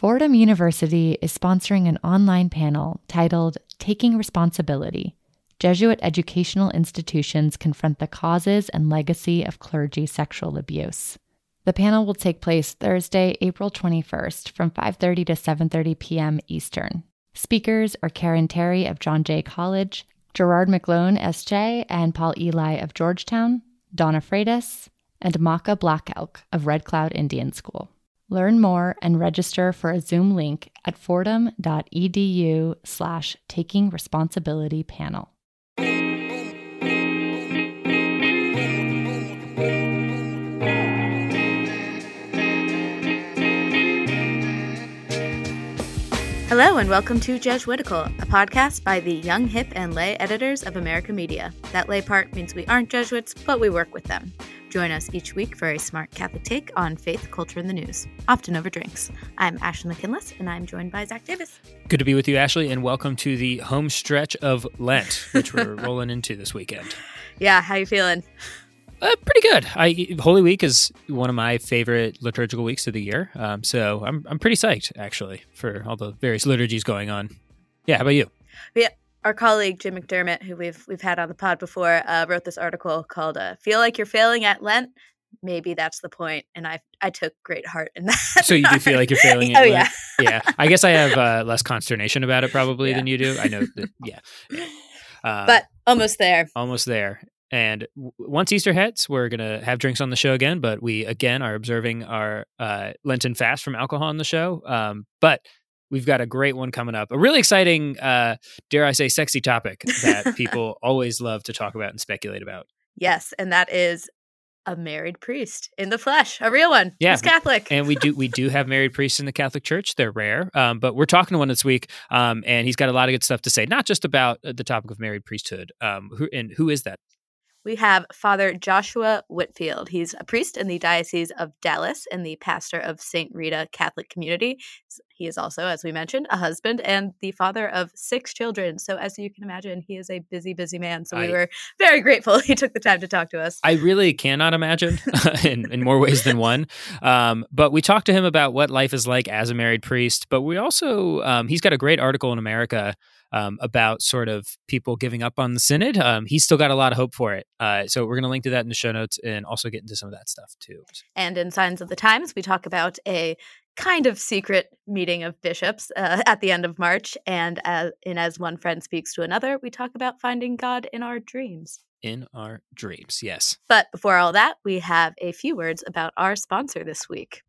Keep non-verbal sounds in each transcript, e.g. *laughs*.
Fordham University is sponsoring an online panel titled Taking Responsibility Jesuit Educational Institutions Confront the Causes and Legacy of Clergy Sexual Abuse. The panel will take place Thursday, April 21st from 5:30 to 7:30 p.m. Eastern. Speakers are Karen Terry of John Jay College, Gerard McGlone, SJ, and Paul Elie of Georgetown, Donna Freitas, and Maka Black Elk of Red Cloud Indian School. Learn more and register for a Zoom link at fordham.edu slash taking responsibility panel. Hello, and welcome to Jesuitical, a podcast by the young, hip, and lay editors of America Media. That lay part means we aren't Jesuits, but we work with them. Join us each week for a smart Catholic take on faith, culture, and the news, often over drinks. I'm Ashley McKinless, and I'm joined by Zach Davis. Good to be with you, Ashley, and welcome to the home stretch of Lent, which we're *laughs* rolling into this weekend. Yeah, how you feeling? Uh, pretty good. I Holy Week is one of my favorite liturgical weeks of the year, um, so I'm I'm pretty psyched actually for all the various liturgies going on. Yeah, how about you? Yeah, our colleague Jim McDermott, who we've we've had on the pod before, uh, wrote this article called uh, "Feel Like You're Failing at Lent." Maybe that's the point, and I I took great heart in that. *laughs* So you do feel like you're failing? *laughs* oh yeah, yeah. I guess I have *laughs* uh, less consternation about it probably yeah. than you do. I know that, yeah. Uh, but almost there. Almost there. And w- once Easter hits, we're going to have drinks on the show again, but we again are observing our uh, Lenten fast from alcohol on the show. Um, but we've got a great one coming up. A really exciting, uh, dare I say, sexy topic that *laughs* people always love to talk about and speculate about. Yes, and that is a married priest in the flesh, a real one. Yeah, He's Catholic. and we do we do have married priests in the Catholic Church. They're rare, um, but we're talking to one this week, um, and he's got a lot of good stuff to say, not just about uh, the topic of married priesthood. Um, who and who is that? We have Father Joshua Whitfield. He's a priest in the Diocese of Dallas and the pastor of St. Rita Catholic Community. He is also, as we mentioned, a husband and the father of six children. So, as you can imagine, he is a busy, busy man. So, we I, were very grateful *laughs* he took the time to talk to us. I really cannot imagine *laughs* in, in more ways than one. Um, but we talked to him about what life is like as a married priest. But we also, um, he's got a great article in America um, about sort of people giving up on the synod. Um, he's still got a lot of hope for it. Uh, so we're going to link to that in the show notes and also get into some of that stuff too. And in Signs of the Times, we talk about a kind of secret meeting of bishops uh, at the end of March. And as, and as one friend speaks to another, we talk about finding God in our dreams. In our dreams, yes. But before all that, we have a few words about our sponsor this week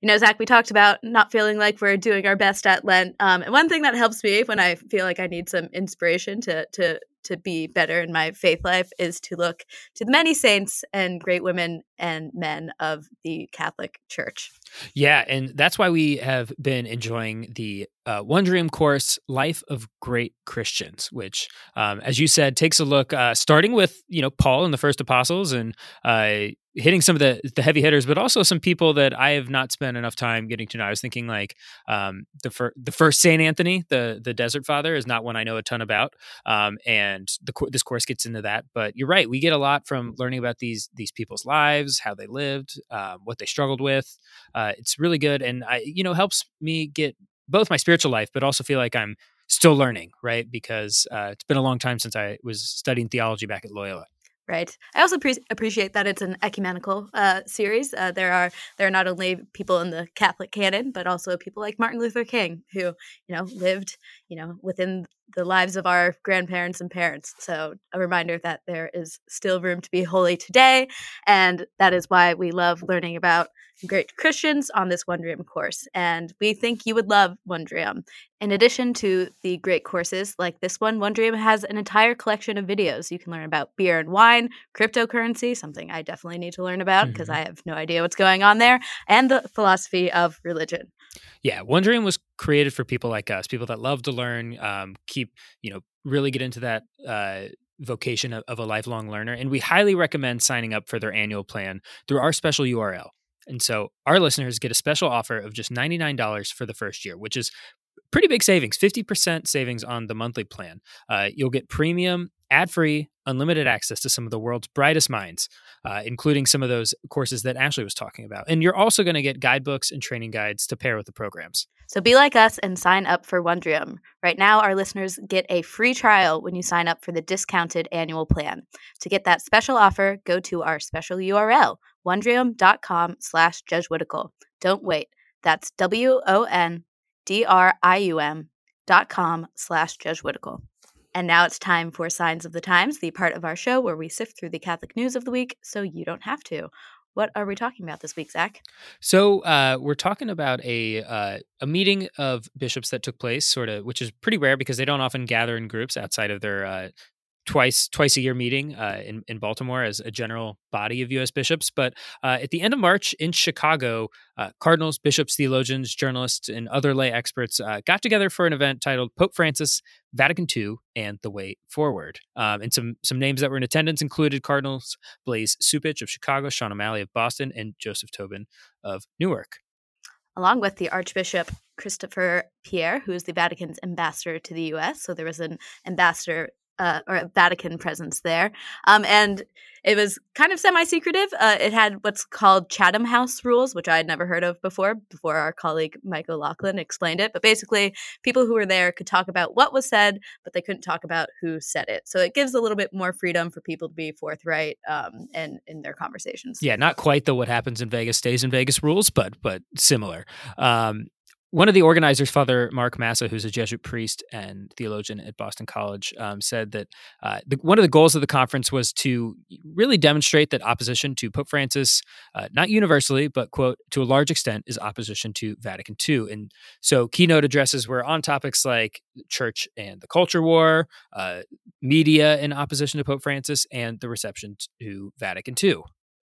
you know, Zach, we talked about not feeling like we're doing our best at Lent. Um, and one thing that helps me when I feel like I need some inspiration to to to be better in my faith life is to look to the many saints and great women and men of the Catholic Church. Yeah, and that's why we have been enjoying the uh, Wondrium course, Life of Great Christians, which, um, as you said, takes a look uh, starting with you know Paul and the first apostles and uh, hitting some of the the heavy hitters, but also some people that I have not spent enough time getting to know. I was thinking like um, the fir- the first Saint Anthony, the the Desert Father, is not one I know a ton about, um, and the this course gets into that. But you're right, we get a lot from learning about these these people's lives, how they lived, uh, what they struggled with. Uh, it's really good, and I you know helps me get both my spiritual life, but also feel like I'm still learning, right? Because uh, it's been a long time since I was studying theology back at Loyola. Right. I also pre- appreciate that it's an ecumenical uh, series. Uh, there are there are not only people in the Catholic canon, but also people like Martin Luther King, who you know lived you know within the lives of our grandparents and parents. So a reminder that there is still room to be holy today, and that is why we love learning about great Christians on this Wondrium course. And we think you would love Wondrium. In addition to the great courses like this one, Wondrium has an entire collection of videos. You can learn about beer and wine, cryptocurrency, something I definitely need to learn about because mm-hmm. I have no idea what's going on there, and the philosophy of religion. Yeah, Wondrium was created for people like us, people that love to learn, um, keep, you know, really get into that uh, vocation of, a lifelong learner. And we highly recommend signing up for their annual plan through our special URL. And so our listeners get a special offer of just $99 for the first year, which is pretty big savings 50% savings on the monthly plan. Uh, you'll get premium ad free, unlimited access to some of the world's brightest minds, uh, including some of those courses that Ashley was talking about. And you're also going to get guidebooks and training guides to pair with the programs. So be like us and sign up for Wondrium. Right now, our listeners get a free trial when you sign up for the discounted annual plan. To get that special offer, go to our special URL, wondrium.com slash jesuitical. Don't wait. That's W-O-N-D-R-I-U-M dot com slash jesuitical. And now it's time for Signs of the Times, the part of our show where we sift through the Catholic news of the week so you don't have to. What are we talking about this week, Zach? So uh, we're talking about a uh, a meeting of bishops that took place, sort of, which is pretty rare because they don't often gather in groups outside of their uh, twice twice a year meeting uh, in in Baltimore as a general body of U.S. bishops. But uh, at the end of March in Chicago, uh, cardinals, bishops, theologians, journalists, and other lay experts uh, got together for an event titled Pope Francis, Vatican II, and the Way Forward. Um, and some some names that were in attendance included Cardinals Blase Cupich of Chicago, Sean O'Malley of Boston, and Joseph Tobin of Newark. Along with the Archbishop Christopher Pierre, who is the Vatican's ambassador to the U.S. So there was an ambassador uh, or a Vatican presence there. Um, and it was kind of semi secretive. Uh, it had what's called Chatham House rules, which I had never heard of before, before our colleague Michael O'Loughlin explained it. But basically, people who were there could talk about what was said, but they couldn't talk about who said it. So it gives a little bit more freedom for people to be forthright um, and in their conversations. Yeah, not quite the what happens in Vegas stays in Vegas rules, but but similar. Um, one of the organizers, Father Mark Massa, who's a Jesuit priest and theologian at Boston College, um, said that uh, the, one of the goals of the conference was to really demonstrate that opposition to Pope Francis, uh, not universally, but, quote, to a large extent, is opposition to Vatican II. And so keynote addresses were on topics like church and the culture war, uh, media in opposition to Pope Francis, and the reception to Vatican II.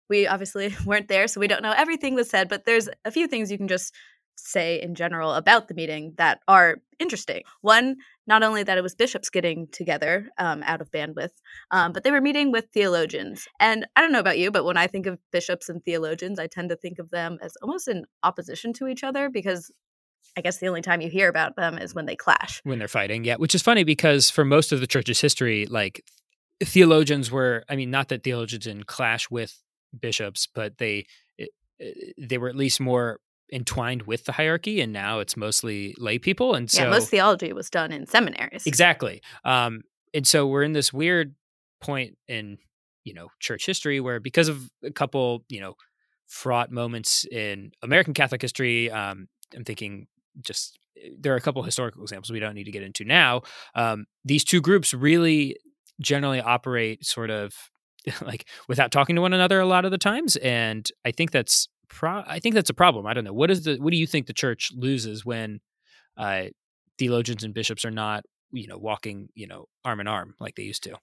We obviously *laughs* weren't there, so we don't know everything was said, but there's a few things you can just say in general about the meeting that are interesting. One, not only that it was bishops getting together um, out of bandwidth, um, but they were meeting with theologians. And I don't know about you, but when I think of bishops and theologians, I tend to think of them as almost in opposition to each other because I guess the only time you hear about them is when they clash. When they're fighting, yeah. Which is funny because for most of the church's history, like theologians were, I mean, not that theologians didn't clash with bishops, but they they were at least more entwined with the hierarchy and now it's mostly lay people and so yeah, most theology was done in seminaries. Exactly um, and so we're in this weird point in you know church history where because of a couple you know fraught moments in american catholic history um, i'm thinking just there are a couple historical examples we don't need to get into now um, these two groups really generally operate sort of *laughs* like without talking to one another a lot of the times and i think that's pro- I think that's a problem. I don't know. What is the what do you think the church loses when uh, theologians and bishops are not, you know, walking, you know, arm in arm like they used to?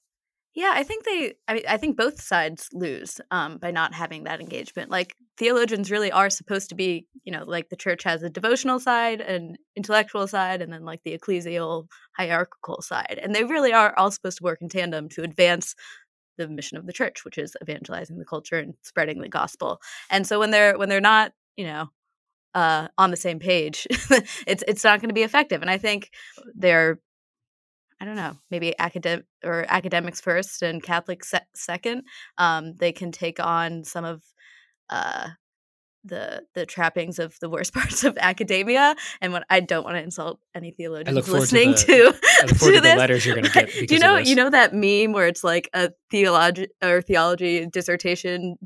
Yeah, I think they. I mean, I think both sides lose um, by not having that engagement. Like theologians really are supposed to be, you know, like the church has a devotional side, an intellectual side, and then like the ecclesial hierarchical side, and they really are all supposed to work in tandem to advance the mission of the church, which is evangelizing the culture and spreading the gospel. And so when they're when they're not, you know, uh, on the same page, *laughs* it's it's not going to be effective. And I think they're I don't know, maybe academic or academics first and Catholics se- second. Um, they can take on some of uh, the the trappings of the worst *laughs* parts of academia and what I don't want to insult any theologians listening to, the, to, *laughs* to, to the letters you're going to get. Do you know you know that meme where it's like a theology or theology dissertation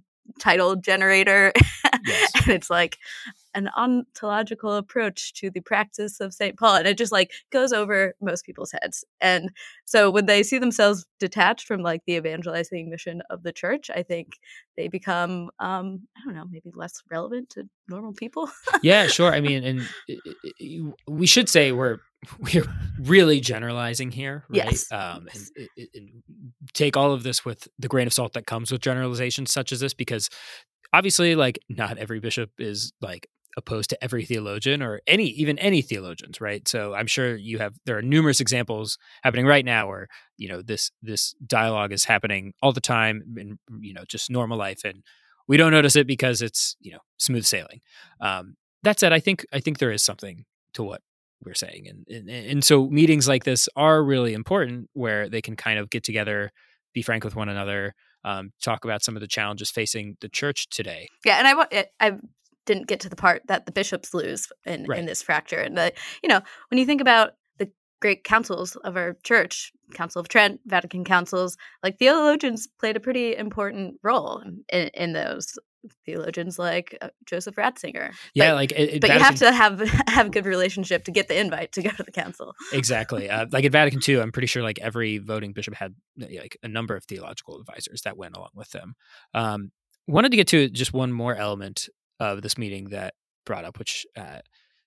title generator *laughs* yes. and it's like an ontological approach to the practice of St. Paul. And it just like goes over most people's heads. And so when they see themselves detached from like the evangelizing mission of the church, I think they become, um, I don't know, maybe less relevant to normal people. yeah, sure. I *laughs* mean, and we should say we're, *laughs* we're really generalizing here, right? Yes. Um, and, and take all of this with the grain of salt that comes with generalizations such as this, because obviously like not every bishop is like opposed to every theologian or any even any theologians right so i'm sure you have there are numerous examples happening right now where you know this this dialogue is happening all the time in you know just normal life and we don't notice it because it's you know smooth sailing um, that said i think i think there is something to what we're saying. And, and, and so meetings like this are really important where they can kind of get together, be frank with one another, um, talk about some of the challenges facing the church today. Yeah, and I want I didn't get to the part that the bishops lose in right. in this fracture, and the you know when you think about the great councils of our church, Council of Trent, Vatican councils, like theologians played a pretty important role in, in those theologians like uh, Joseph Ratzinger. Yeah, but, like, it, but Vatican, you have to have *laughs* have a good relationship to get the invite to go to the council. exactly. Uh, like at Vatican II, I'm pretty sure like every voting bishop had like a number of theological advisors that went along with them. Um, wanted to get to just one more element of this meeting that brought up, which. Uh,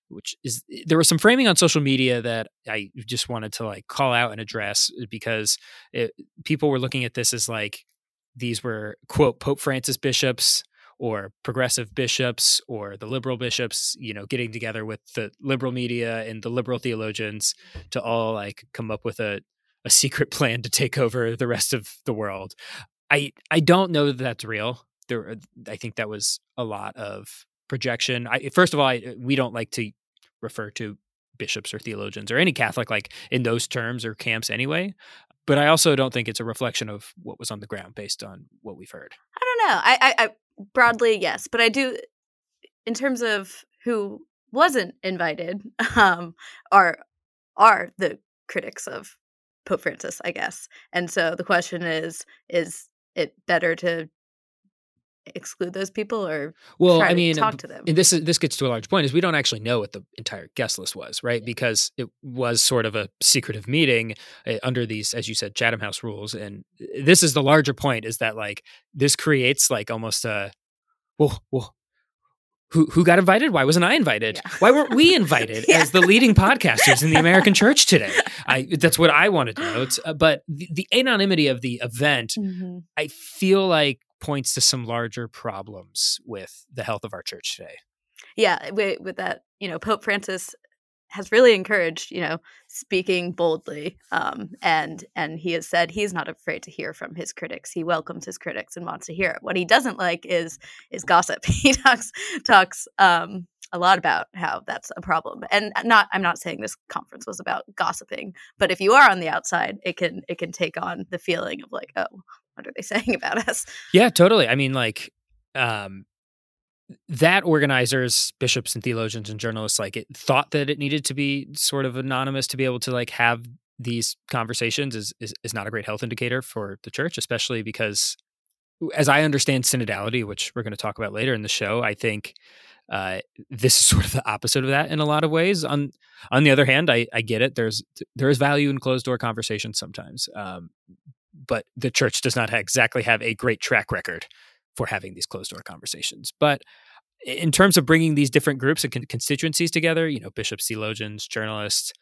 which is there was some framing on social media that I just wanted to like call out and address because it, people were looking at this as like these were quote Pope Francis bishops or progressive bishops or the liberal bishops, you know, getting together with the liberal media and the liberal theologians to all like come up with a, a *laughs* secret plan to take over the rest of the world. I I don't know that that's real. There, uh, I think that was a lot of projection. I, eh, first of all, I, eh, we don't like to refer to bishops or theologians or any Catholic like in those terms or camps anyway. But I also don't think it's a reflection of what was on the ground based on what we've heard. I don't know. I, I, broadly yes but i do in terms of who wasn't invited *laughs* um are are the critics of pope francis i guess and so the question is is it better to exclude those people or well i mean talk to them and this is this gets to a large point is we don't actually know what the entire guest list was right because it was sort of a secretive meeting uh, under these as you said chatham house rules and this is the larger point is that like this creates like almost a well well who who got invited? Why wasn't I invited? Yeah. Why weren't we invited *laughs* yeah. as the leading podcasters in the American church today? *laughs* I that's what I wanted to know. Uh, but the, the, anonymity of the event, mm-hmm. I feel like points to some larger problems with the health of our church today. Yeah, with, that, you know, Pope Francis has really encouraged, you know, speaking boldly, um, and and he has said he's not afraid to hear from his critics. He welcomes his critics and wants to hear it. What he doesn't like is is gossip. *laughs* He talks talks um, a lot about how that's a problem, and not. I'm not saying this conference was about gossiping, but if you are on the outside, it can it can take on the feeling of like, oh, what are they *laughs* saying about us? Yeah, totally. I mean, like, um, that organizers, bishops and theologians and journalists like it thought that it needed to be sort of anonymous to be able to like have these conversations is, is is not a great health indicator for the church, especially because as I understand synodality, which we're going to talk about later in the show, I think uh, this is *laughs* sort of the opposite of that in a lot of ways. On on the other hand, I, I get it. There's there is value in closed door conversations sometimes, um, but the church does not exactly have a great track record for having these closed door conversations. But in terms of bringing these different groups and constituencies together, you know, bishops, theologians, journalists,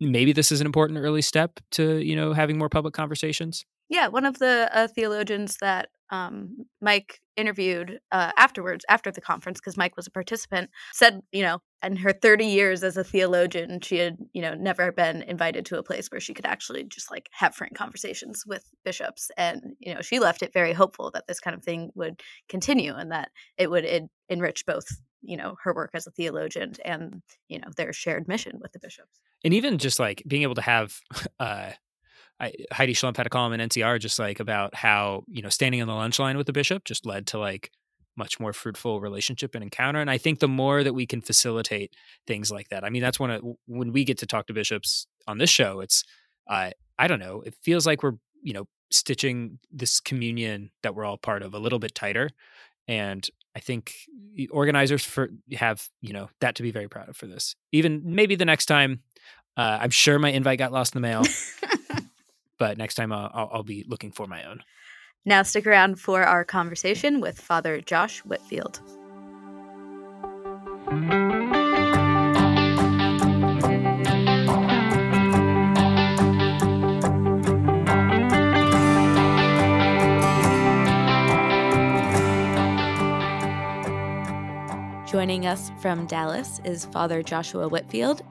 maybe this is an important early step to you know having more public conversations. Yeah, one of the uh, theologians that um, Mike interviewed uh, afterwards, after the conference, because Mike was a participant, said, you know, in her 30 years as a theologian, she had, you know, never been invited to a place where she could actually just like have frank conversations with bishops. And, you know, she left it very hopeful that this kind of thing would continue and that it would en- enrich both, you know, her work as a theologian and, you know, their shared mission with the bishops. And even just like being able to have, *laughs* uh, I, Heidi Schlumpf had a column in NCR just like about how you know standing on the lunch line with the bishop just led to like much more fruitful relationship and encounter. And I think the more that we can facilitate things like that, I mean, that's one of when we get to talk to bishops on this show. It's uh, I don't know, it feels like we're you know stitching this communion that we're all part of a little bit tighter. And I think organizers for have you know that to be very proud of for this. Even maybe the next time, uh, I'm sure my invite got lost in the mail. *laughs* but next time I'll, I'll, I'll be looking for my own. Now, stick around for our conversation with Father Josh Whitfield. Joining us from Dallas is Father Joshua Whitfield,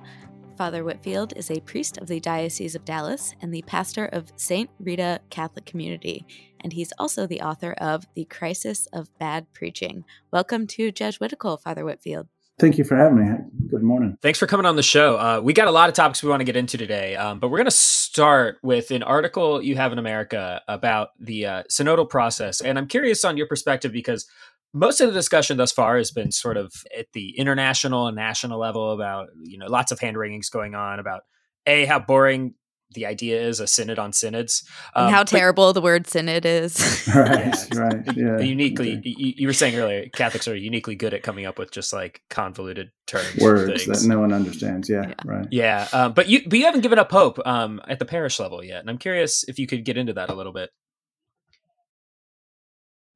Father Whitfield is a priest of the Diocese of Dallas and the pastor of St. Rita Catholic Community, and he's also the author of The Crisis of Bad Preaching. Welcome to Jesuitical, Father Whitfield. Thank you for having me. Good morning. Thanks for coming on the show. Uh, we got a lot of topics we want to get into today, um, but we're going to start with an article you have in America about the uh, synodal process. And I'm curious on your perspective because most of the discussion thus far has been sort of at the international and national level about, you know, lots of hand wringings going on about A, how boring the idea is a synod on synods. Um, and how terrible the word synod is. *laughs* right, right. Yeah. Uniquely, okay. you, you, were saying earlier, Catholics are uniquely good at coming up with just like convoluted terms, words that no one understands. Yeah, yeah. right. Yeah, um, but you but you haven't given up hope um, at the parish level yet, and I'm curious if you could get into that a little bit.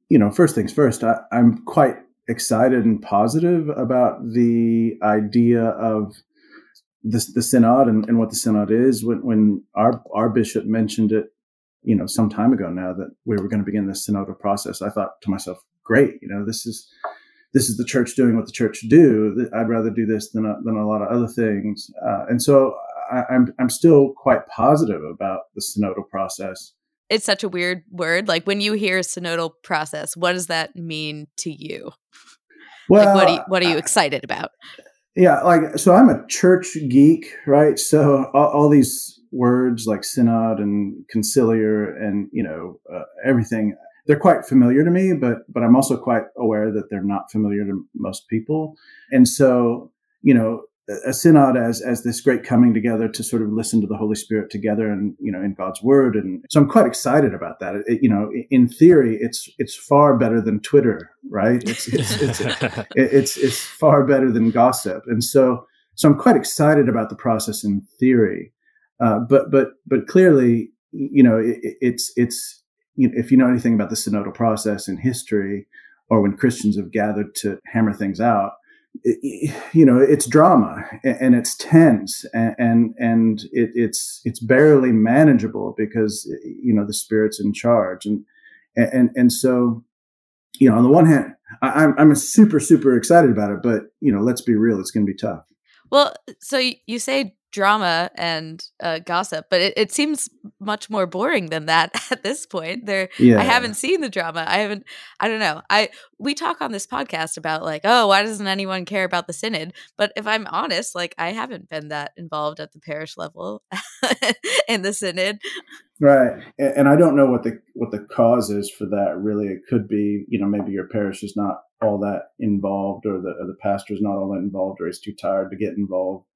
You know, first things first. I, I'm quite excited and positive about the idea of the, the synod and, and what the synod is. When, when our our bishop mentioned it, you know, some time ago now that we were going to begin this synodal process, I thought to myself, great, you know, this is this is the church doing what the church do. I'd rather do this than a, than a lot of other things. Uh, and so I, I'm I'm still quite positive about the synodal process. It's such a weird word. Like when you hear synodal process, what does that mean to you? Well, like what, are you, what are you excited about? Yeah, like so I'm a church geek, right? So all, all these words like synod and conciliar and you know uh, everything they're quite familiar to me, but but I'm also quite aware that they're not familiar to most people. And so, you know, a synod as as this great coming together to sort of listen to the Holy Spirit together and you know in God's Word, and so I'm quite excited about that. It, you know, in theory, it's it's far better than Twitter, right? It's it's it's, *laughs* it's, it's far better than gossip, and so so I'm quite excited about the process in theory, uh, but but but clearly, you know, it, it's it's you know, if you know anything about the synodal process in history, or when Christians have gathered to hammer things out you know it's drama and it's tense and and, it, it's it's barely manageable because you know the spirit's in charge. And and and so you know on the one hand I, am I'm super super excited about it but you know let's be real it's going to be tough. Well so you say drama and uh, gossip, but it, it, seems much more boring than that *laughs* at this point. There, yeah. I haven't seen the drama. I haven't. I don't know. I we talk on this podcast about like, oh, why doesn't anyone care about the synod? But if I'm honest, like I haven't been that involved at the parish level *laughs* in the synod. Right, and I don't know what the what the cause is for that. Really, it could be you know maybe your parish is not all that involved, or the or the pastor's not all that involved, or he's too tired to get involved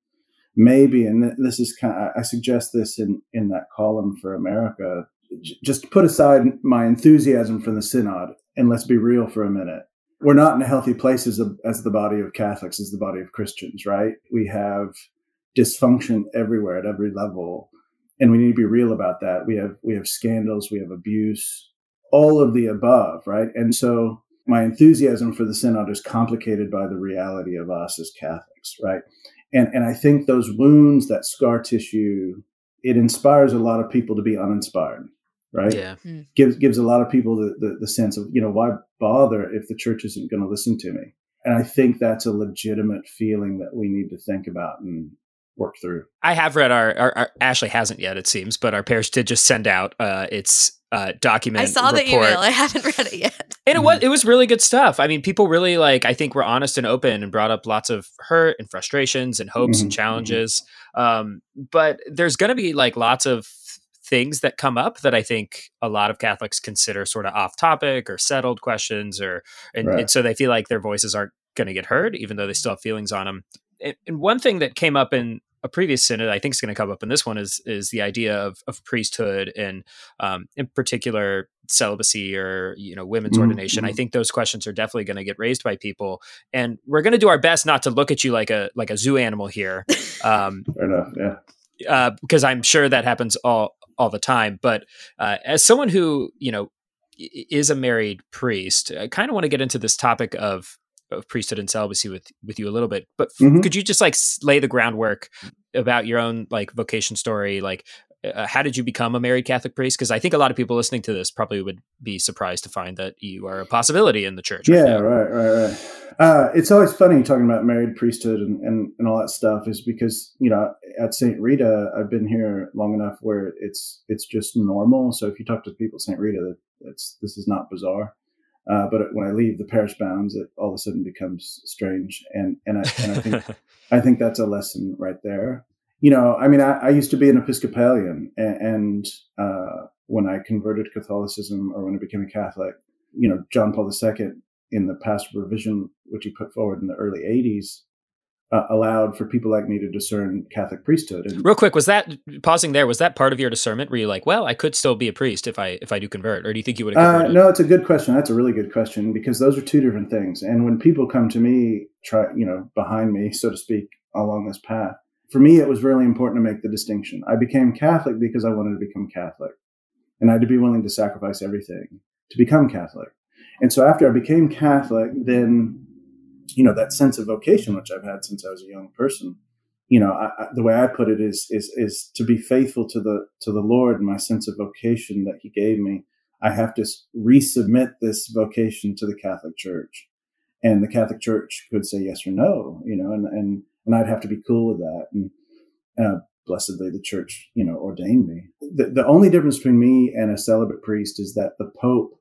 maybe, and this is kind of, I suggest this in, in that column for America, just put aside my enthusiasm for the synod and let's be real for a minute. We're not in a healthy place as, a, as the body of Catholics, as the body of Christians, right? We have dysfunction everywhere at every level. And we need to be real about that. We have, we have scandals, we have abuse, all of the above, right? And so my enthusiasm for the synod is complicated by the reality of us as Catholics, right? And, and I think those wounds, that scar tissue, it inspires a lot of people to be uninspired, right? Yeah. Mm. Gives, gives a lot of people the, the, the sense of, you know, why bother if the church isn't going to listen to me? And I think that's a legitimate feeling that we need to think about and work through. I have read our, our, our Ashley hasn't yet, it seems, but our parish did just send out uh, its uh, document. I saw report. the email. I haven't read it yet. And it was it was really good stuff. I mean, people really like. I think were honest and open and brought up lots of hurt and frustrations and hopes mm-hmm. and challenges. Um, but there's going to be like lots of things that come up that I think a lot of Catholics consider sort of off topic or settled questions, or and, right. and so they feel like their voices aren't going to get heard, even though they still have feelings on them. And, and one thing that came up in a previous synod, I think is going to come up in this one is is the idea of, of priesthood and um, in particular celibacy or you know women's mm-hmm. ordination. I mm-hmm. think those questions are definitely going to get raised by people, and we're going to do our best not to look at you like a like a zoo animal here. Um, *laughs* Fair enough, yeah. Uh, because I'm sure that happens all all the time. But uh, as someone who you know is a married priest, I kind of want to get into this topic of of priesthood and celibacy with with you a little bit but mm-hmm. could you just like lay the groundwork about your own like vocation story? Like uh, how did you become a married catholic priest? Because i think a lot of people listening to this probably would be surprised to find that you are a possibility in the church yeah right right right, right. Uh, it's always funny talking about married priesthood and, and, and all that stuff is because you know at st rita i've been here long enough where it's it's just normal. So if you talk to people at st rita it's this is not bizarre Uh, but when I leave the parish bounds, it all of a sudden becomes strange, and and I, and I think *laughs* I think that's a lesson right there. You know, I mean, I, I used to be an Episcopalian, and, and uh, when I converted to Catholicism or when I became a Catholic, you know, John Paul II in the pastoral provision, which he put forward in the early '80s, uh, allowed for people like me to discern Catholic priesthood. And Real quick, was that pausing there? Was that part of your discernment? Were you like, well, I could still be a priest if I if I do convert, or do you think you would? have uh, No, it's a good question. That's a really good question because those are two different things. And when people come to me, try you know behind me, so to speak, along this path, for me, it was really important to make the distinction. I became Catholic because I wanted to become Catholic, and I had to be willing to sacrifice everything to become Catholic. And so after I became Catholic, then you know that sense of vocation which i've had since i was a young person. You know I, I, the way i put it is is is to be faithful to the to the lord and my sense of vocation that he gave me i have to resubmit this vocation to the catholic church. And the catholic church could say yes or no you know and and and i'd have to be cool with that. And uh, blessedly the church you know ordained me. The, the only difference between me and a celibate priest is that the pope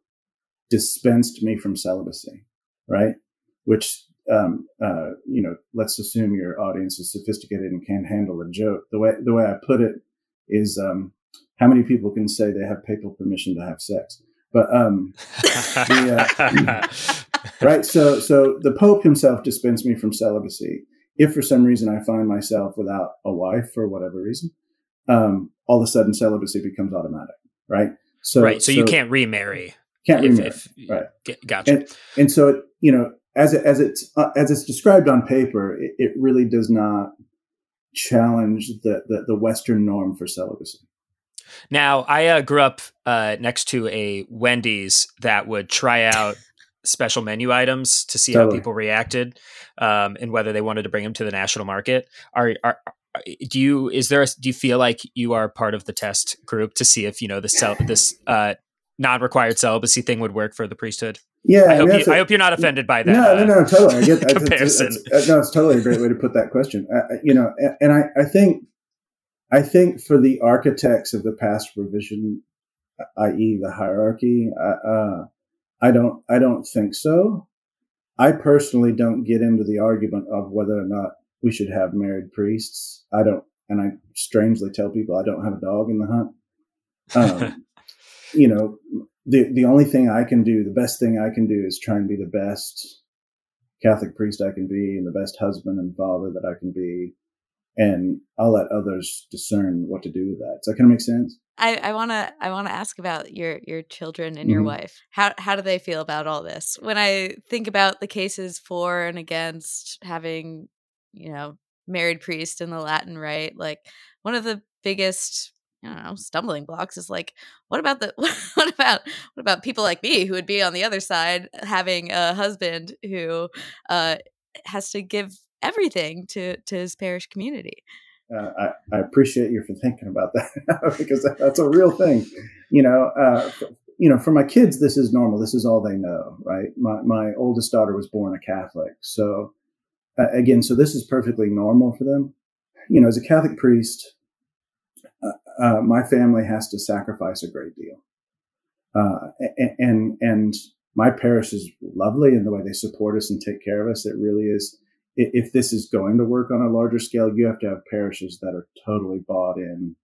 dispensed me from celibacy right? Which um, uh, you know, let's assume your audience is sophisticated and can handle a joke. The way the way I put it is, um, how many people can say they have papal permission to have sex? But um, *laughs* the, uh, *clears throat* right, so so the Pope himself dispensed me from celibacy. If for some reason I find myself without a wife for whatever reason, um, all of a sudden celibacy becomes automatic, right? So right, so, so you can't remarry. Can't if, remarry, if, right? Gotcha. And, and so it, you know, as it, as it's uh, as it's described on paper, it, it really does not challenge the, the, the Western norm for celibacy. Now, I uh, grew up uh, next to a Wendy's that would try out *laughs* special menu items to see totally. how people reacted um, and whether they wanted to bring them to the national market. Are, are, do you is there a, do you feel like you are part of the test group to see if you know this this uh, non-required celibacy thing would work for the priesthood? Yeah, I, hope, you, I hope you're not offended by that. No, no, no, totally. I get *laughs* comparison. It's, it's, no, it's totally a great way to put that question. Uh, you know, and I, I think, I think for the architects of the past revision, i.e., the hierarchy, uh, uh, I don't, I don't think so. I personally don't get into the argument of whether or not we should have married priests. I don't, and I strangely tell people I don't have a dog in the hunt. *laughs* Um, you know, the the only thing I can do, the best thing I can do, is try and be the best Catholic priest I can be, and the best husband and father that I can be, and I'll let others discern what to do with that. Does that kind of make sense? I want to I want to ask about your your children and your mm-hmm. wife. How how do they feel about all this? When I think about the cases for and against having, you know, married priest in the Latin rite, like one of the biggest I don't know, stumbling blocks is like, what about the *laughs* what about what about people like me who would be on the other side having a husband who uh, has to give everything to to his parish community? Uh, I, I appreciate you for thinking about *laughs* that because that's a real thing. You know, uh, you know, for my kids, this is normal. This is all they know, right? My my oldest daughter was born a Catholic, so uh, again, so this is perfectly normal for them. You know, as a Catholic priest, uh, my family has to sacrifice a great deal. Uh, and, and my parish is lovely in the way they support us and take care of us. It really is. If this is going to work on a larger scale, you have to have parishes that are totally bought in,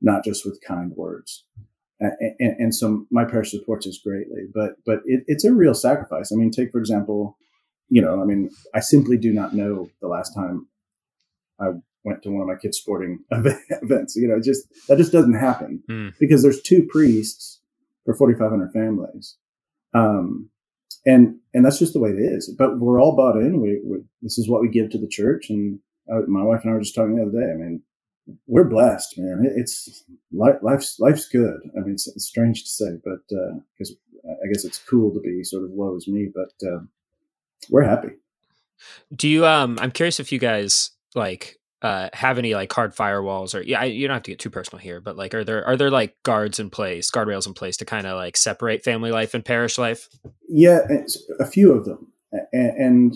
not just with kind words. And, and, so my parish supports us greatly, but but it, it's a real sacrifice. I mean, take for example, you know, I mean, I simply do not know the last time I went to one of my kids' sporting *laughs* events. You know, just that just doesn't happen mm. because there's two priests for 4,500 families, um, and and that's just the way it is. But we're all bought in. We, we this is what we give to the church, and uh, my wife and I were just talking the other day. I mean, we're blessed, man. It's life, life's life's good. I mean, it's, it's strange to say, but because uh, I guess it's cool to be sort of woe is me, but uh, we're happy. Do you? Um, I'm curious if you guys like uh, have any like hard firewalls or yeah, you don't have to get too personal here, but like, are there are there like guards in place, guardrails in place to kind of like separate family life and parish life? Yeah, a few of them, and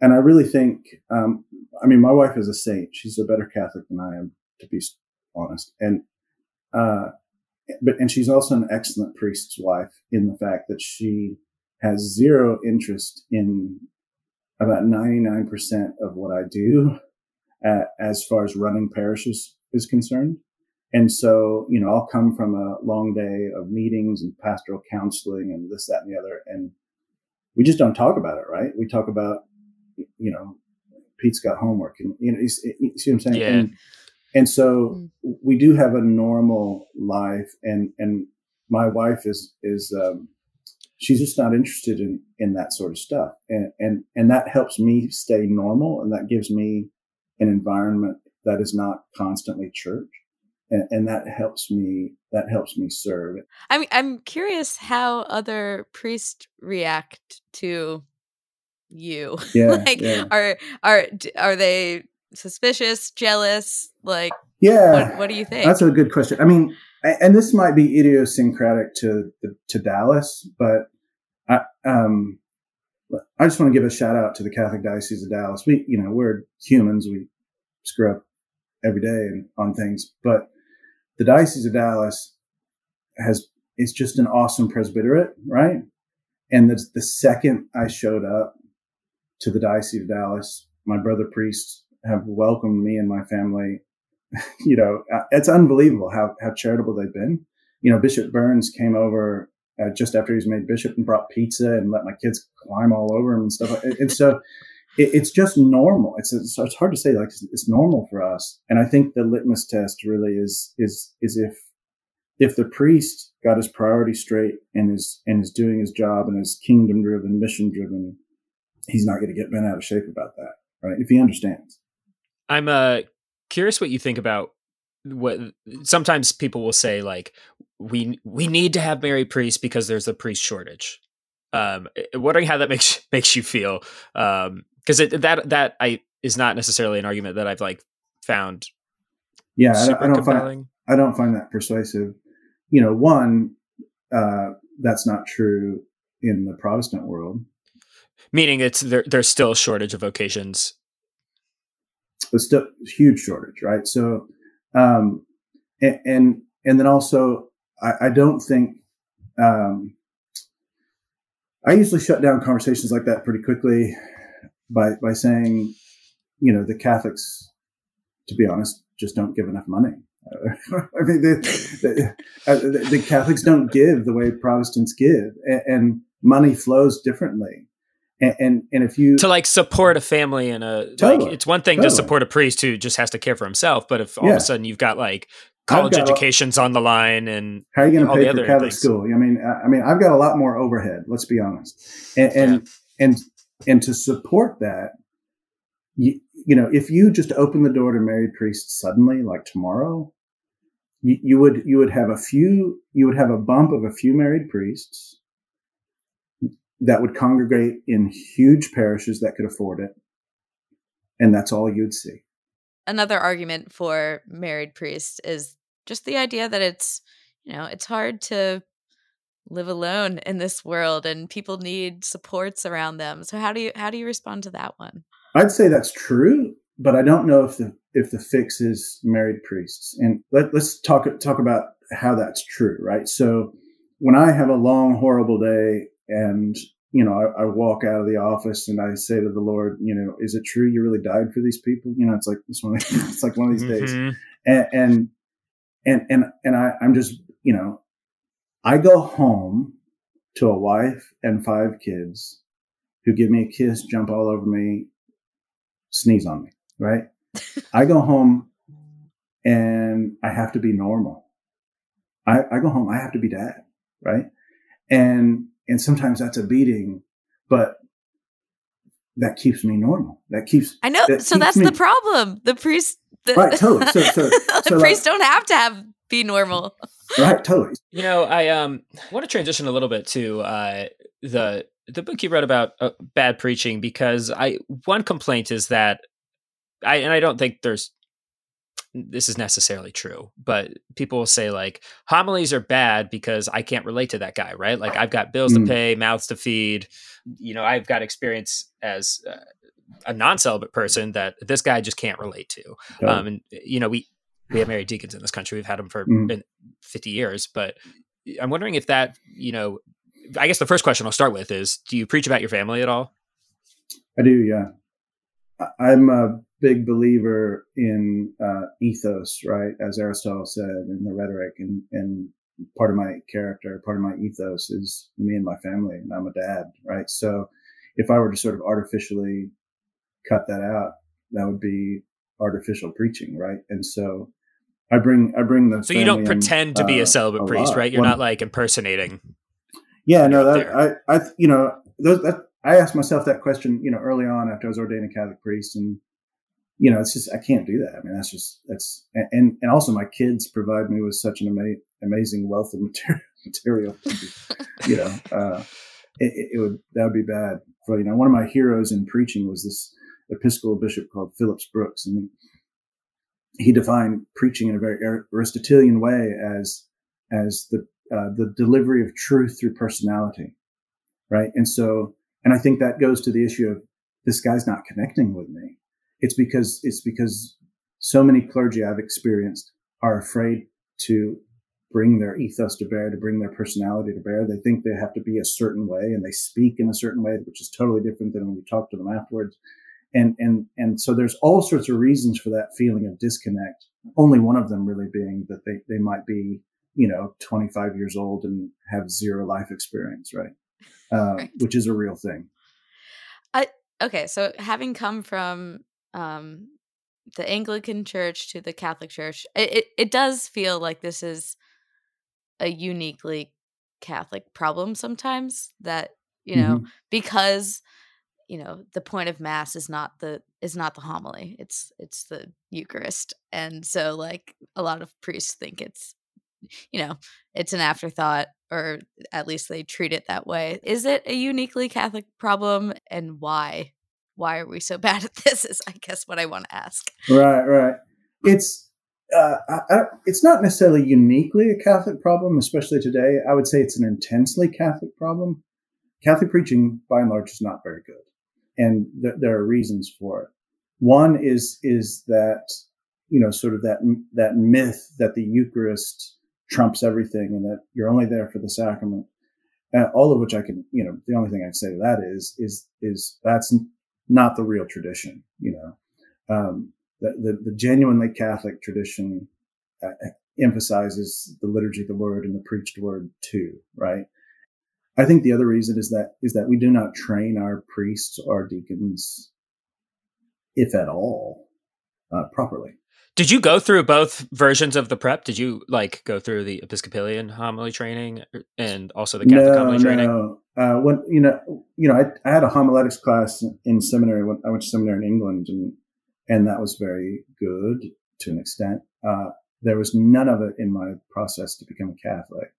and I really think, um, I mean, my wife is a saint; she's a better Catholic than I am, to be honest, and uh, but and she's also an excellent priest's wife in the fact that she has zero interest in about 99% of what I do uh, as far as running parishes is concerned. And so, you know, I'll come from a long day of meetings and pastoral counseling and this, that, and the other. And we just don't talk about it, right? We talk about, you know, Pete's got homework and, you know, you see what I'm saying? Yeah. And, and so mm. we do have a normal life and, and my wife is, is, um, she's just not interested in, in that sort of stuff. And, and, and that helps me stay normal. And that gives me an environment that is not constantly church. And, and that helps me, that helps me serve. I'm, I'm curious how other priests react to you. *laughs* Yeah, like, yeah. are, are, are they suspicious, jealous? Like, yeah. What, what, do you think? That's a good question. I mean, and this might be idiosyncratic to to Dallas, but I, um, I just want to give a shout out to the Catholic Diocese of Dallas. We, you know, we're humans. We screw up every day on things, but the Diocese of Dallas has it's just an awesome presbyterate, right? And the, the second I showed up to the Diocese of Dallas, my brother priests have welcomed me and my family *laughs* you know, uh, it's unbelievable how, how charitable they've been. You know, Bishop Burns came over uh, just after he was made bishop and brought pizza and let my kids climb all over him and stuff. and so it, it's just normal. It's, it's, it's hard to say like it's, normal for us. And I think the litmus test really is is is if if the priest got his priorities straight and is and is doing his job and is kingdom driven, mission driven, he's not going to get bent out of shape about that, right? If he understands. I'm uh curious what you think about what sometimes people will say like we we need to have married priests because there's a priest shortage. Um, eh, wondering how that *laughs* makes makes you feel um, because that that I is not necessarily an argument that I've like found. Yeah, I don't, I don't find I don't find that persuasive. You know, one uh, that's not true in the Protestant world. Meaning, it's there, there's still a shortage of vocations but still huge shortage, right? So, um, and, and, and then also, I, I don't think, um, I usually shut down conversations like that pretty quickly by, by saying, you know, the Catholics, to be honest, just don't give enough money. *laughs* I mean, the, uh, the, the, Catholics don't give the way Protestants give, and, and money flows differently. And, and, and if you to like support a family and a totally, like it's one thing totally. to support a priest who just has to care for himself, but if all yeah. of a sudden you've got like college education's a, on the line and how are you going to pay for Catholic things. school? I mean, I, I, mean, I've got a lot more overhead. Let's be honest, and and yeah. and, and to support that, you, you know, if you just open the door to married priests suddenly, like tomorrow, you, you would you would have a few you would have a bump of a few married priests that would congregate in huge parishes that could afford it. And that's all you'd see. Another argument for married priests is just the idea that it's, you know, it's hard to live alone in this world and people need supports around them. So how do you how do you respond to that one? I'd say that's true, but I don't know if the if the fix is married priests. And let, let's talk talk about how that's true, right? So when I have a long horrible day and you know I, I, walk out of the office and I say to the Lord, you know, is it true you really died for these people? You know, it's like it's one of, *laughs* it's like one of these mm-hmm. days, and and and and, and I, I'm just you know, I go home to a wife and five kids who give me a kiss, jump all over me, sneeze on me, right? *laughs* I go home and I have to be normal. I, I go home, I have to be dad, right? And and sometimes that's a beating, but that keeps me normal. That keeps. I know. That so that's me, the problem. The priest. The, right. Totally. So, so, *laughs* the so priests like, don't have to have be normal. Right. Totally. You know, I um want to transition a little bit to uh the the book you wrote about uh, bad preaching because I one complaint is that I and I don't think there's this is necessarily true, but people will say like homilies are bad because I can't relate to that guy, right? Like I've got bills mm. to pay, mouths to feed. You know, I've got experience as uh, a non-celibate person that this guy just can't relate to. Um, and you know, we we have married deacons in this country. We've had them for mm. 50 years, but I'm wondering if that, you know, I guess the first question I'll start with is: Do you preach about your family at all? I do. Yeah, I'm a big believer in uh, ethos, right? As Aristotle said in the rhetoric, and, and part of my character, part of my ethos is me and my family, and I'm a dad, right? So if I were to sort of artificially cut that out, that would be artificial preaching, right? And so I bring I bring the so you don't pretend to be a uh, celibate a priest, lot. right? You're not like impersonating. Yeah, no, that I I you know those, that I asked myself that question, you know, early on after I was ordained a Catholic priest, and you know, it's just I can't do that. I mean, that's just that's and and also my kids provide me with such an ama- amazing wealth of material. *laughs* material you know, uh, it, it, would that would be bad. For you know, one of my heroes in preaching was this Episcopal bishop called Phillips Brooks, and he defined preaching in a very Aristotelian way as as the uh, the delivery of truth through personality, right? And so and I think that goes to the issue of this guy's not connecting with me. It's because, it's because so many clergy I've experienced are afraid to bring their ethos to bear, to bring their personality to bear. They think they have to be a certain way and they speak in a certain way, which is totally different than when you talk to them afterwards. And, and, and so there's all sorts of reasons for that feeling of disconnect. Only one of them really being that they, they might be, you know, 25 years old and have zero life experience, right? uh, right. which is a real thing. I okay, so having come from um, the Anglican Church to the Catholic Church, it, it, it does feel like this is a uniquely Catholic problem sometimes. That you know mm-hmm. because you know the point of mass is not the is not the homily it's it's the eucharist and so like a lot of priests think it's you know it's an afterthought or at least they treat it that way. Is it a uniquely Catholic problem and why? Why are we so *laughs* bad at this? Is I guess what I want to ask. Right, right. It's uh, I, I, it's not necessarily uniquely a Catholic problem, especially today. I would say it's an intensely Catholic problem. Catholic preaching, by and large, is not very good, and th- there are reasons for it. One is is that you know sort of that that myth that the Eucharist trumps everything and that you're only there for the sacrament. Uh, all of which I can, you know, the only thing I'd say to that is, is, is that's not the real tradition, you know. Um, the, the, the, genuinely Catholic tradition uh, emphasizes the liturgy of the word and the preached word too, right? I think the other reason is that, is that we do not train our priests or deacons, if at all, uh, properly. Did you go through both versions of the prep? Did you like go through the Episcopalian homily training er, and also the Catholic no, homily training? Uh, when you know, you know, I, I, had a homiletics class in seminary. When I went to seminary in England, and and that was very good to an extent. Uh, there was none of it in my process to become a Catholic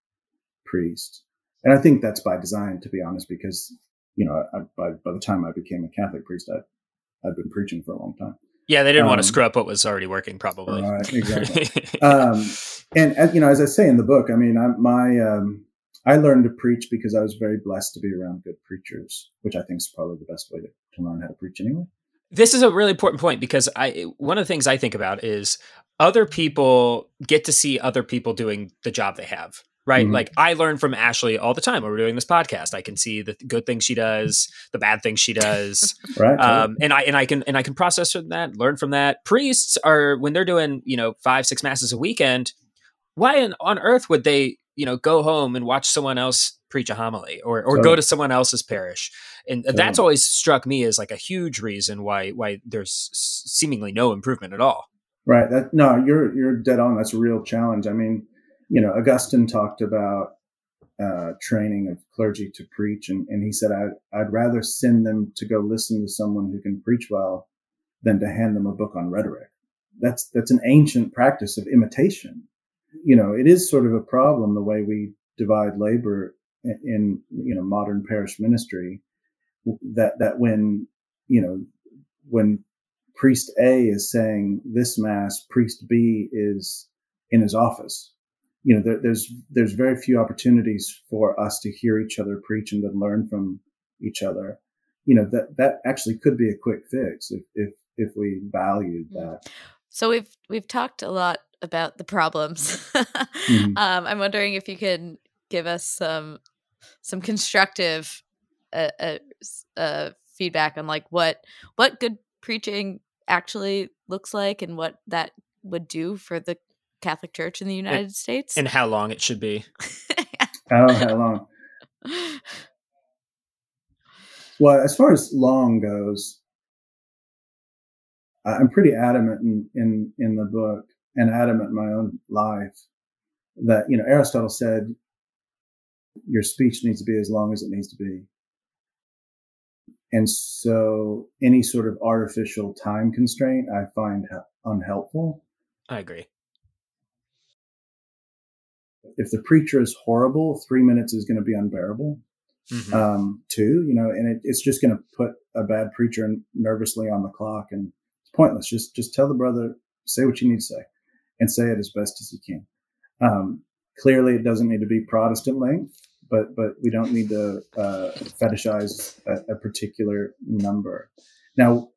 priest, and I think that's by design, to be honest, because you know, I, by by the time I became a Catholic priest, I I'd been preaching for a long time. Yeah, they didn't um, want to screw up what was already working, probably. Right, *laughs* exactly. um, and you know, as I say in the book, I mean, I, my um, I learned to preach because I was very blessed to be around good preachers, which I think is probably the best way to, to learn how to preach anyway. This is a really important point because I one of the things I think about is other people get to see other people doing the job they have right? Mm-hmm. Like I learn from Ashley all the time when we're doing this podcast. I can see the good things she does, the bad things she does, *laughs* right? Um, and I and I can and I can process from that, learn from that. Priests are when they're doing you know five six masses a weekend. Why on earth would they you know go home and watch someone else preach a homily or or go to someone else's parish? And that's always struck me as like a huge reason why why there's seemingly no improvement at all. Right. That no, you're you're dead on. That's a real challenge. I mean you know, Augustine talked about uh, training of clergy to preach, and, and he said, I, I'd rather send them to go listen to someone who can preach well than to hand them a book on rhetoric. That's that's an ancient practice of imitation. You know, it is sort of a problem the way we divide labor in, in you know modern parish ministry. That that when you know when priest A is saying this mass, priest B is in his office you know, there, there's there's very few opportunities for us to hear each other preach and then learn from each other. You know, that that actually could be a quick fix if if if we valued mm. that. So we've we've talked a lot about the problems. *laughs* mm-hmm. um, I'm wondering if you can give us some some constructive uh, uh, uh, feedback on like what what good preaching actually looks like and what that would do for the Catholic Church in the United and, States and how long it should be. *laughs* oh, how long? Well, as far as long goes, I'm pretty adamant in, in, in the book and adamant in my own life that, you know, Aristotle said your speech needs to be as long as it needs to be. And so any sort of artificial time constraint I find unhelpful. I agree. If the preacher is horrible, three minutes is going to be unbearable. Mm-hmm. Um, too, you know, and it, it's just going to put a bad preacher nervously on the clock, and it's pointless. Just just tell the brother, say what you need to say, and say it as best as you can. Um, clearly, it doesn't need to be Protestant length but but we don't need to uh, fetishize a, a, particular number. Now,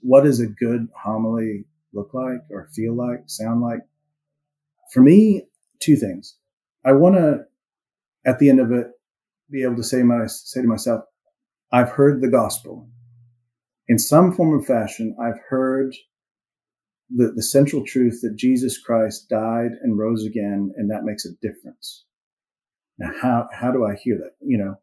what does a good homily look like, or feel like, sound like? For me, two things. I want to, at the end of it, be able to say my say to myself, I've heard the gospel. In some form or fashion, I've heard the, the central truth that Jesus Christ died and rose again, and that makes a difference. Now, how, how do I hear that? You know,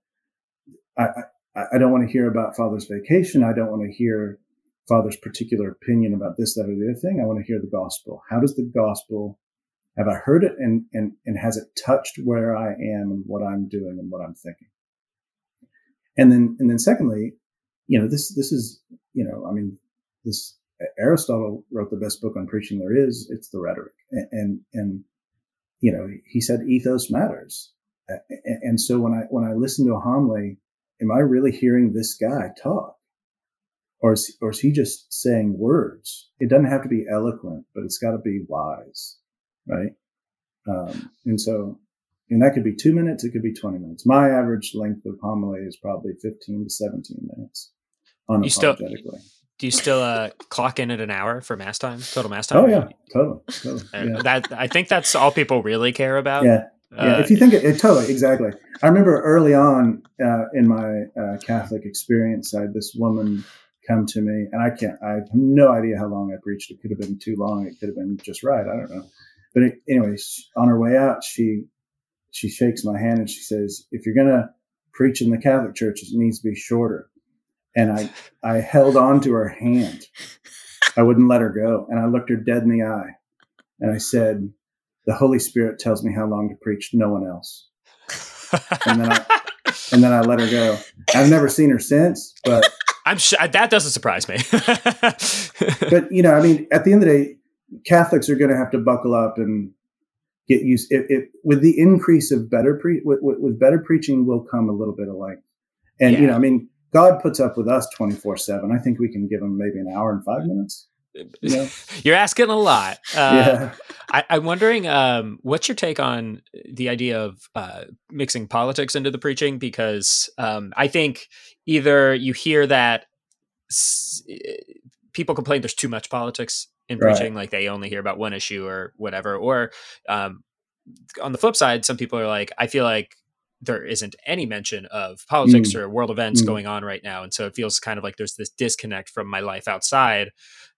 I, I, I don't want to hear about father's vacation. I don't want to hear father's particular opinion about this, that, or the other thing. I want to hear the gospel. How does the gospel, have I heard it and, and, and has it touched where I am and what I'm doing and what I'm thinking? And then, and then secondly, you know, this, this is, you know, I mean, this Aristotle wrote the best book on preaching there is. It's the rhetoric. And, and, and you know, he said ethos matters and so when I when I listen to a homily, am I really hearing this guy talk, or is or is he just saying words? It doesn't have to be eloquent, but it's got to be wise, right? Um, and so, and that could be two minutes, it could be twenty minutes. My average length of homily is probably fifteen to seventeen minutes, unapologetically. You still, do you still uh, clock in at an hour for mass time, total mass time? Oh yeah, totally. totally yeah. That I think that's all people really care about. Yeah, yeah, if you think it, it, totally exactly. I remember early on uh, in my uh, Catholic experience, I had this woman come to me, and I can't. I have no idea how long I preached. It could have been too long. It could have been just right. I don't know. But it, anyways, on her way out, she she shakes my hand and she says, "If you're gonna preach in the Catholic Church, it needs to be shorter." And I I held on to her hand. I wouldn't let her go, and I looked her dead in the eye, and I said the Holy Spirit tells me how long to preach, no one else. and then I *laughs* and then I let her go. I've never seen her since, but I'm sure that doesn't surprise me. *laughs* but you know, I mean, at the end of the day, Catholics are going to have to buckle up and get used. It, it, with the increase of better pre with, with, with, better preaching will come a little bit of length. And yeah. you know, I mean, God puts up with us twenty four seven. I think we can give him maybe an hour and five minutes. *laughs* Yeah. You're asking a lot. Uh, yeah. I, am wondering, um, what's your take on the idea of uh, mixing politics into the preaching? Because um, I think either you hear that s- eh, people complain there's too much politics in preaching, right. like they only hear about one issue or whatever, or um, on the flip side, some people are like, I feel like there isn't any mention of politics mm. or world events mm. going on right now. And so it feels kind of like there's this disconnect from my life outside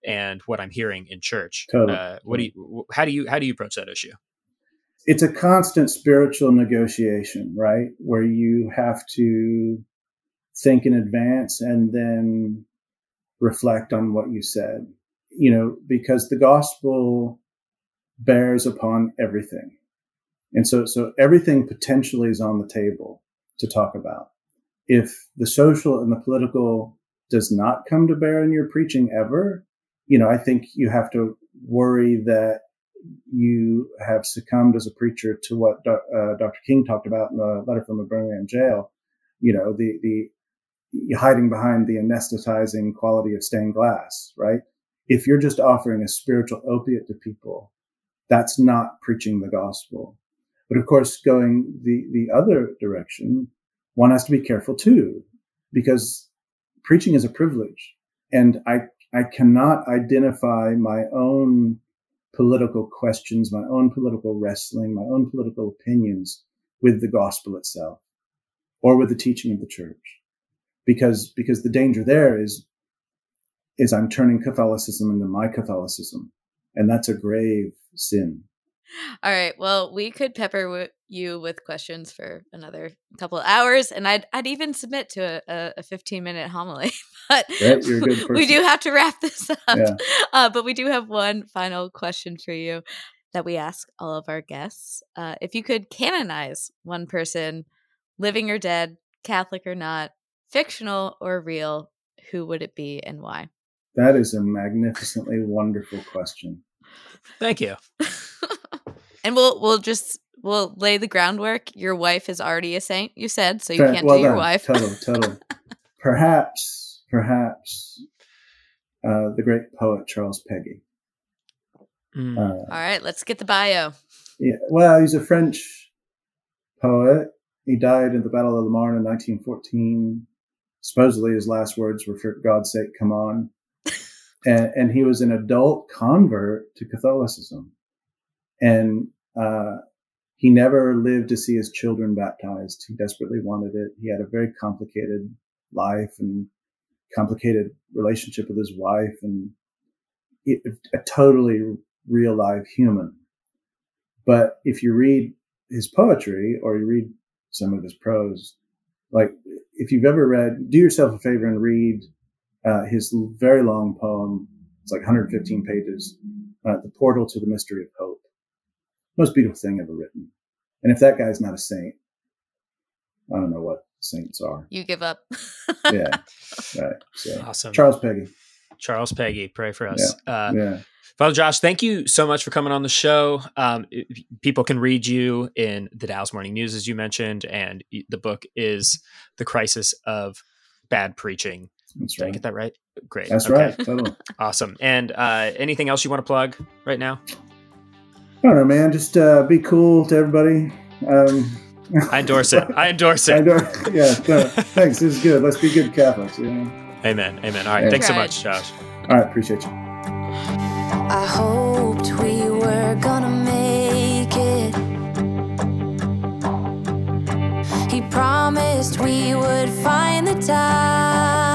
and what I'm hearing in church. Totally. Uh, what do you, how do you, how do you approach that issue? It's a constant spiritual negotiation, right? Where you have to think in advance and then reflect on what you said, you know, because the gospel bears upon everything and so, so everything potentially is on the table to talk about. If the social and the political does not come to bear in your preaching ever, you know, I think you have to worry that you have succumbed as a preacher to what uh, Dr. King talked about in the letter from a Birmingham jail. You know, the, the hiding behind the anesthetizing quality of stained glass, right? If you're just offering a spiritual opiate to people, that's not preaching the gospel. But of course, going the, the other direction, one has to be careful too, because preaching is a privilege. And I, I cannot identify my own political questions, my own political wrestling, my own political opinions with the gospel itself. or with the teaching of the church. Because, because the danger there is, is I'm turning Catholicism into my Catholicism. And that's a grave sin. All right. Well, we could pepper w- you with questions for another couple of hours, and I'd I'd even submit to a, a 15 minute homily. *laughs* but *laughs* we do have to wrap this up. Yeah. Uh, but we do have one final question for you that we ask all of our guests. Uh, if you could canonize one person, living or dead, Catholic or not, fictional or real, who would it be and why? That is a magnificently wonderful question. Thank you. *laughs* and we'll we'll just we'll lay the groundwork. Your wife is already a saint, you said, so you can't well do your wife. Total, total. *laughs* perhaps, perhaps uh, the great poet Charles Péguy. Mm. Uh, All right, let's get the bio. Yeah, well, he's a French poet. He died in the Battle of the Marne in 1914. Supposedly, his last words were, "For God's sake, come on." *laughs* and, and he was an adult convert to Catholicism and uh, he never lived to see his children baptized. He desperately wanted it. He had a very complicated life and complicated relationship with his wife, and a totally real live human. But if you read his poetry or you read some of his prose, like if you've ever read, do yourself a favor and read uh, his very long poem. It's like 115 pages, uh, "The Portal to the Mystery of Hope." Most beautiful thing ever written. And if that guy's not a saint, I don't know what saints are. You give up. yeah. *laughs* Right. So, awesome. Charles Péguy. Charles Péguy, pray for us. Yeah. Uh, yeah. Father Josh, thank you so much for coming on the show. Um, people can read you in the Dallas Morning News, as you mentioned, and the book is The Crisis of Bad Preaching. That's Did right. I get that right? Great. That's okay. right. Totally. *laughs* Awesome. And uh, anything else you want to plug right now? I don't know, man. Just uh, be cool to everybody. Um, I endorse it. I endorse it. *laughs* I endorse, yeah. No, thanks. This is good. Let's be good Catholics. You know? Amen. Amen. All right. Yeah. Thanks so much, Josh. All right. Appreciate you. I hoped we were gonna make it. He promised we would find the time.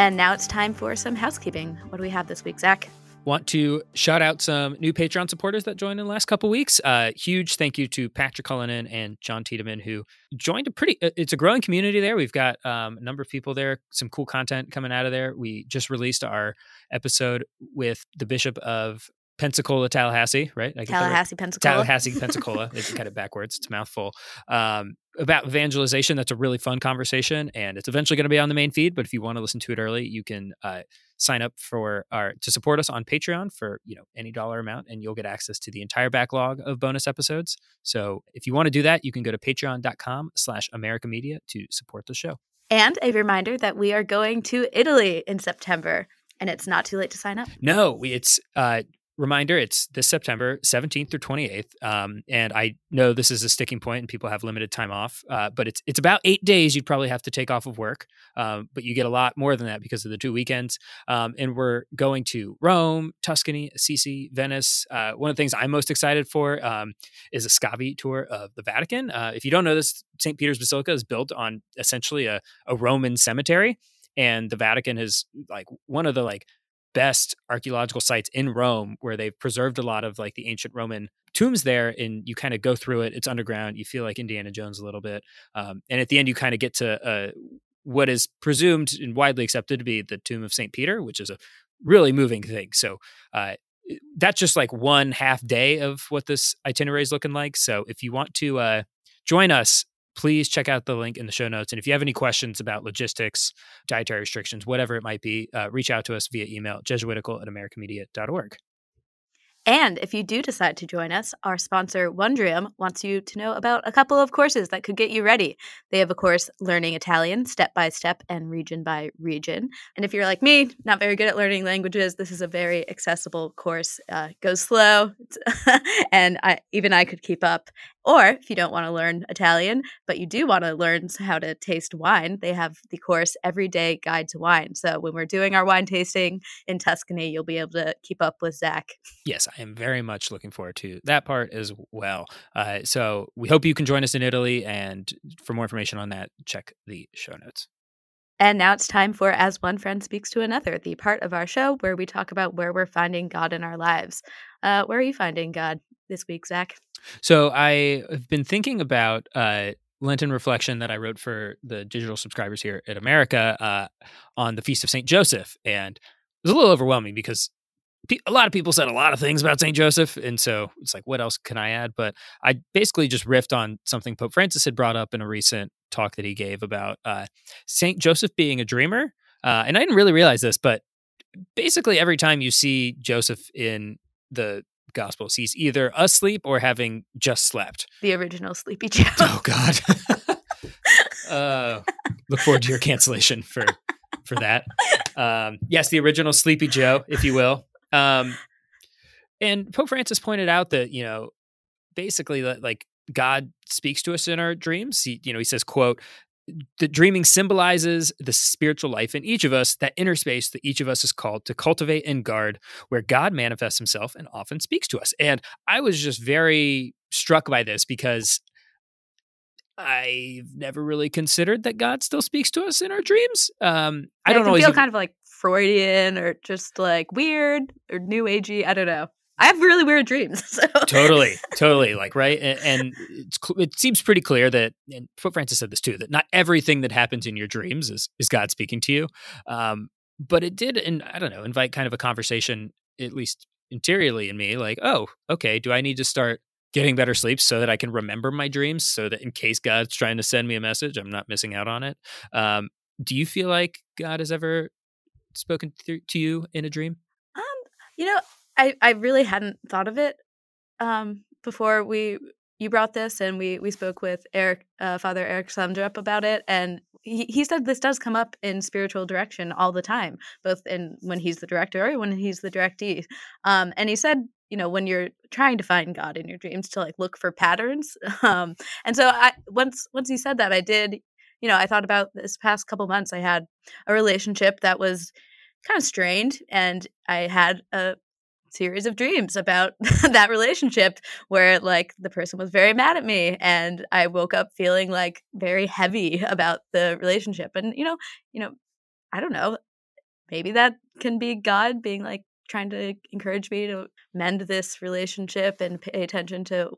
And now it's time for some housekeeping. What do we have this week, Zach? Want to shout out some new Patreon supporters that joined in the last couple weeks. Uh, huge thank you to Patrick Cullinan and John Tiedemann who joined a pretty. Uh, it's a growing community there. We've got um, a number of people there. Some cool content coming out of there. We just released our episode with the Bishop of Pensacola, Tallahassee, right? Tallahassee? Pensacola. Tallahassee, Pensacola. if you cut it backwards, it's a mouthful. Um, about evangelization, that's a really fun conversation, and it's eventually going to be on the main feed. But if you want to listen to it early, you can uh, sign up for our to support us on Patreon for you know any dollar amount, and you'll get access to the entire backlog of bonus episodes. So if you want to do that, you can go to Patreon.com/slash America Media to support the show. And a reminder that we are going to Italy in September and it's not too late to sign up. No, it's uh, reminder it's this september 17th through 28th um, and i know this is a sticking point and people have limited time off uh, but it's it's about eight days you'd probably have to take off of work um, but you get a lot more than that because of the two weekends um, and we're going to rome tuscany assisi venice uh, one of the things i'm most excited for um, is a scavi tour of the vatican uh, if you don't know this st peter's basilica is built on essentially a, a roman cemetery and the vatican is like one of the like best archaeological sites in Rome where they've preserved a lot of like the ancient Roman tombs there and you kind of go through it. It's underground. You feel like indiana jones a little bit um, and at the end you kind of get to uh, what is presumed and widely accepted to be the tomb of st peter which is a really moving thing. So uh, that's just like one half day of what this itinerary is looking like. So if you want to uh, join us please check out the link in the show notes. And if you have any questions about logistics, dietary restrictions, whatever it might be, uh, reach out to us via email, jesuitical at americamedia.org. And if you do decide to join us, our sponsor, Wondrium, wants you to know about a couple of courses that could get you ready. They have a course learning Italian step by step and region by region. And if you're like me, not very good at learning languages, this is a very accessible course. Uh, goes slow, *laughs* and I, even I could keep up. Or if you don't want to learn Italian, but you do want to learn how to taste wine, they have the course Everyday Guide to Wine. So when we're doing our wine tasting in Tuscany, you'll be able to keep up with Zach. Yes, I am very much looking forward to that part as well. Uh, so we hope you can join us in Italy. And for more information on that, check the show notes. And now it's time for As One Friend Speaks to Another, the part of our show where we talk about where we're finding God in our lives. Uh, where are you finding God this week, Zach? So I have been thinking about uh, Lenten reflection that I wrote for the digital subscribers here at America uh, on the Feast of St. Joseph. And it was a little overwhelming because a lot of people said a lot of things about St. Joseph. And so it's like, what else can I add? But I basically just riffed on something Pope Francis had brought up in a recent talk that he gave about uh, St. Joseph being a dreamer. Uh, and I didn't really realize this, but basically every time you see Joseph in the Gospels, he's either asleep or having just slept. The original Sleepy *laughs* Joe. Oh, God. *laughs* uh, look forward to your cancellation for for that. Um, yes, the original Sleepy Joe, if you will. Um, and Pope Francis pointed out that you know, basically, like God speaks to us in our dreams. He, you know, he says, "quote the dreaming symbolizes the spiritual life in each of us, that inner space that each of us is called to cultivate and guard, where God manifests himself and often speaks to us. And I was just very struck by this because I've never really considered that God still speaks to us in our dreams. Um, I don't know. Feel kind of like Freudian or just like weird or new agey. I don't know. I have really weird dreams. *laughs* So. Totally, totally, like right, and, and it seems pretty clear that, and Pope Francis said this too, that not everything that happens in your dreams is is God speaking to you. Um, but it did, and I don't know, invite kind of a conversation, at least interiorly in me, like, oh, okay, do I need to start getting better sleep so that I can remember my dreams, so that in case God's trying to send me a message, I'm not missing out on it. Um, do you feel like God has ever spoken th- to you in a dream? Um, you know, I I really hadn't thought of it um, before we you brought this and we we spoke with Eric uh, Father Eric Sundrup about it and he, he said this does come up in spiritual direction all the time both in when he's the director or when he's the directee um, and he said you know when you're trying to find God in your dreams to like look for patterns *laughs* um, and so I once once he said that I did you know I thought about this past couple months I had a relationship that was kind of strained and I had a series of dreams about *laughs* that relationship where like the person was very mad at me and I woke up feeling like very heavy about the relationship. And you know you know I don't know maybe that can be God being like trying to encourage me to mend this relationship and pay attention to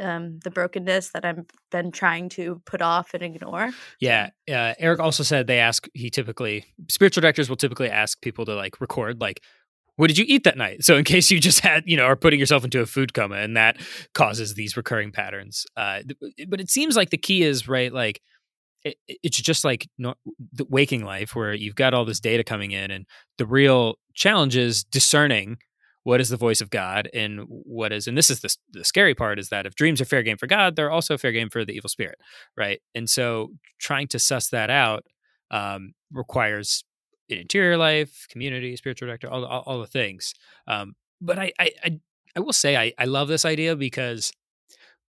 um, the brokenness that I've been trying to put off and ignore. Yeah. Uh, Eric also said they ask, he typically, spiritual directors will typically ask people to like record, like, what did you eat that night? So in case you just had, you know, are putting yourself into a food coma and that causes these recurring patterns. Uh, but it seems like the key is right, like it, it's just like the waking life where you've got all this data coming in, and the real challenge is discerning what is the voice of God and what is, and this is the, the scary part is that if dreams are fair game for God, they're also fair game for the evil spirit, right? And so trying to suss that out um, requires an interior life, community, spiritual director, all, all, all the things. Um, but I, I, I, I, will say I, I love this idea because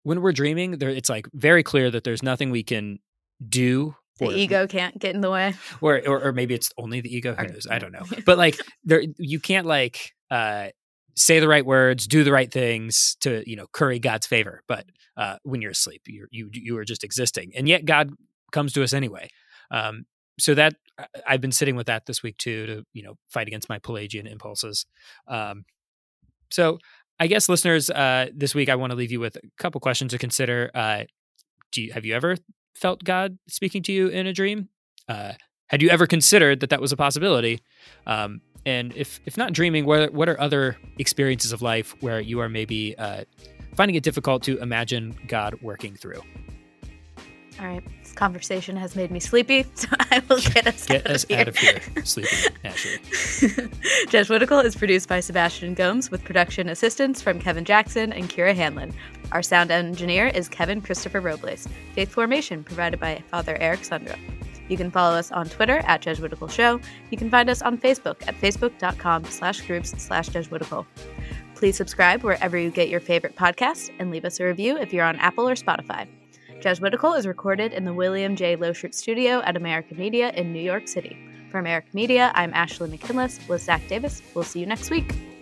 when we're dreaming, there it's like very clear that there's nothing we can do. The or, ego can't get in the way, or, or, or maybe it's only the ego. Who knows? I don't know. *laughs* But like there, you can't like uh, say the right words, do the right things to you know curry God's favor. But uh, when you're asleep, you're, you you are just existing, and yet God comes to us anyway. Um, so that I've been sitting with that this week too to you know fight against my Pelagian impulses. Um, so I guess listeners, uh, this week I want to leave you with a couple questions to consider. Uh, do you have you ever felt God speaking to you in a dream? Uh, had you ever considered that that was a possibility? Um, and if if not dreaming, what what are other experiences of life where you are maybe uh, finding it difficult to imagine God working through? All right. This conversation has made me sleepy, *laughs* so I will get us, get out, us of here. out of here. *laughs* Sleepy, Ashley. *laughs* Jesuitical is produced by Sebastian Gomes with production assistance from Kevin Jackson and Kira Hanlon. Our sound engineer is Kevin Christopher Robles. Faith Formation provided by Father Eric Sundrup. You can follow us on Twitter at Jesuitical Show. You can find us on Facebook at facebook.com slash groups slash Jesuitical. Please subscribe wherever you get your favorite podcasts and leave us a review if you're on Apple or Spotify. Jesuitical is recorded in the William J. Loschert Studio at America Media in New York City. For America Media, I'm Ashley McKinless with Zach Davis. We'll see you next week.